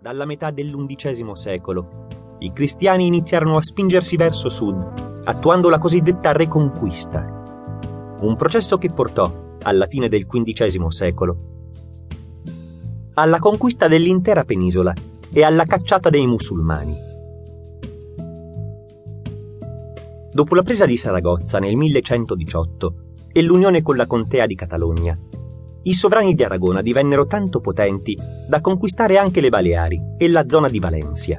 Dalla metà dell'undicesimo secolo, i cristiani iniziarono a spingersi verso sud, attuando la cosiddetta Reconquista, un processo che portò, alla fine del XV secolo, alla conquista dell'intera penisola e alla cacciata dei musulmani. Dopo la presa di Saragozza nel 1118 e l'unione con la contea di Catalogna, i sovrani di Aragona divennero tanto potenti da conquistare anche le Baleari e la zona di Valencia.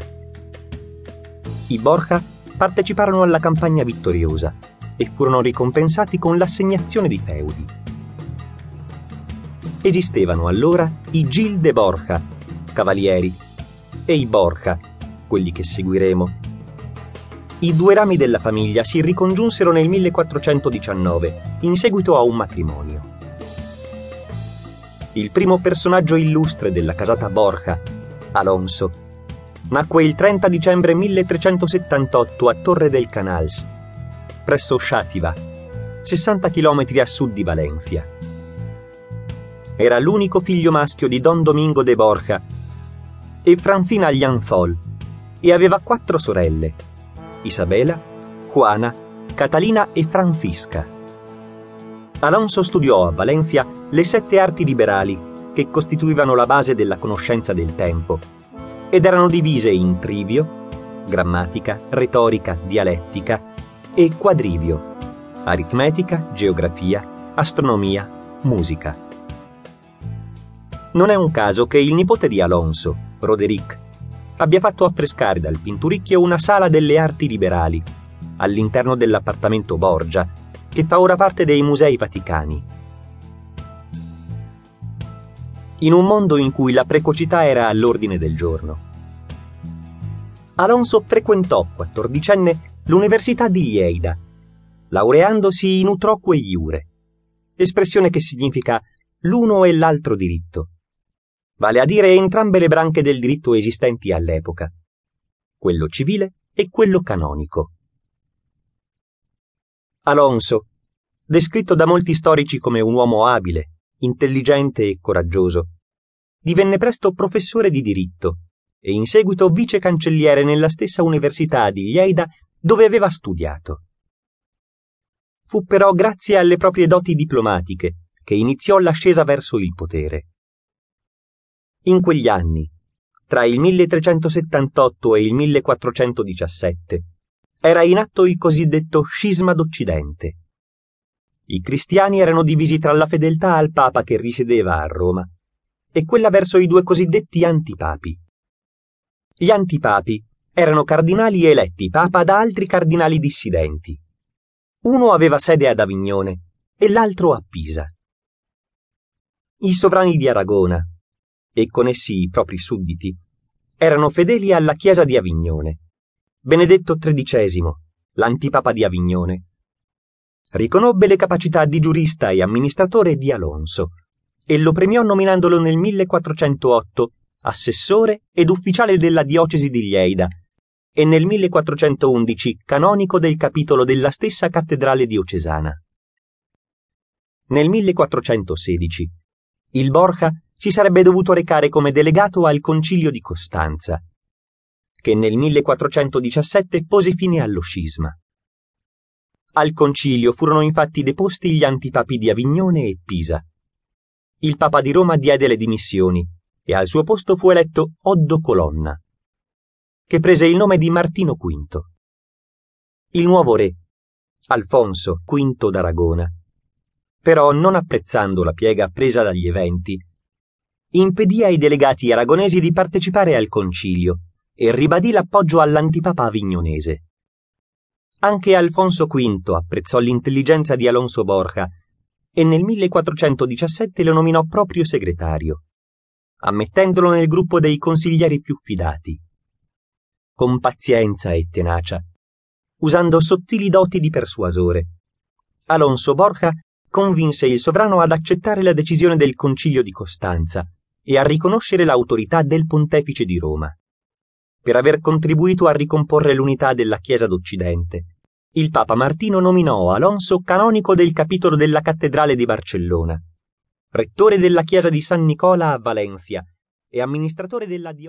I Borja parteciparono alla campagna vittoriosa e furono ricompensati con l'assegnazione di feudi. Esistevano allora i Gil de Borja, cavalieri, e i Borja, quelli che seguiremo. I due rami della famiglia si ricongiunsero nel 1419 in seguito a un matrimonio il primo personaggio illustre della casata Borja, Alonso, nacque il 30 dicembre 1378 a Torre del Canals, presso Xàtiva, 60 km a sud di Valencia. Era l'unico figlio maschio di Don Domingo de Borja e Francina Llanzol e aveva quattro sorelle, Isabela, Juana, Catalina e Francisca. Alonso studiò a Valencia le sette arti liberali che costituivano la base della conoscenza del tempo ed erano divise in trivio, grammatica, retorica, dialettica e quadrivio, aritmetica, geografia, astronomia, musica. Non è un caso che il nipote di Alonso, Roderick, abbia fatto affrescare dal Pinturicchio una sala delle arti liberali all'interno dell'appartamento Borgia, che fa ora parte dei Musei Vaticani in un mondo in cui la precocità era all'ordine del giorno. Alonso frequentò, quattordicenne, l'Università di Lleida, laureandosi in utroque iure, espressione che significa l'uno e l'altro diritto, vale a dire entrambe le branche del diritto esistenti all'epoca, quello civile e quello canonico. Alonso, descritto da molti storici come un uomo abile, intelligente e coraggioso. Divenne presto professore di diritto e in seguito vice cancelliere nella stessa università di Lleida dove aveva studiato. Fu però grazie alle proprie doti diplomatiche che iniziò l'ascesa verso il potere. In quegli anni, tra il 1378 e il 1417, era in atto il cosiddetto scisma d'Occidente i cristiani erano divisi tra la fedeltà al Papa che risiedeva a Roma e quella verso i due cosiddetti antipapi. Gli antipapi erano cardinali eletti papa da altri cardinali dissidenti. Uno aveva sede ad Avignone e l'altro a Pisa. I sovrani di Aragona, e con essi i propri sudditi, erano fedeli alla Chiesa di Avignone. Benedetto XIII, l'antipapa di Avignone, riconobbe le capacità di giurista e amministratore di Alonso e lo premiò nominandolo nel 1408 assessore ed ufficiale della diocesi di Lleida e nel 1411 canonico del capitolo della stessa cattedrale diocesana. Nel 1416 il Borja si sarebbe dovuto recare come delegato al concilio di Costanza, che nel 1417 pose fine allo scisma. Al concilio furono infatti deposti gli antipapi di Avignone e Pisa. Il Papa di Roma diede le dimissioni e al suo posto fu eletto Oddo Colonna, che prese il nome di Martino V. Il nuovo re, Alfonso V d'Aragona, però non apprezzando la piega presa dagli eventi, impedì ai delegati aragonesi di partecipare al concilio e ribadì l'appoggio all'antipapa avignonese. Anche Alfonso V apprezzò l'intelligenza di Alonso Borja e nel 1417 lo nominò proprio segretario, ammettendolo nel gruppo dei consiglieri più fidati. Con pazienza e tenacia, usando sottili doti di persuasore, Alonso Borja convinse il sovrano ad accettare la decisione del Concilio di Costanza e a riconoscere l'autorità del pontefice di Roma per aver contribuito a ricomporre l'unità della Chiesa d'Occidente. Il Papa Martino nominò Alonso canonico del capitolo della cattedrale di Barcellona, rettore della chiesa di San Nicola a Valencia e amministratore della diocesi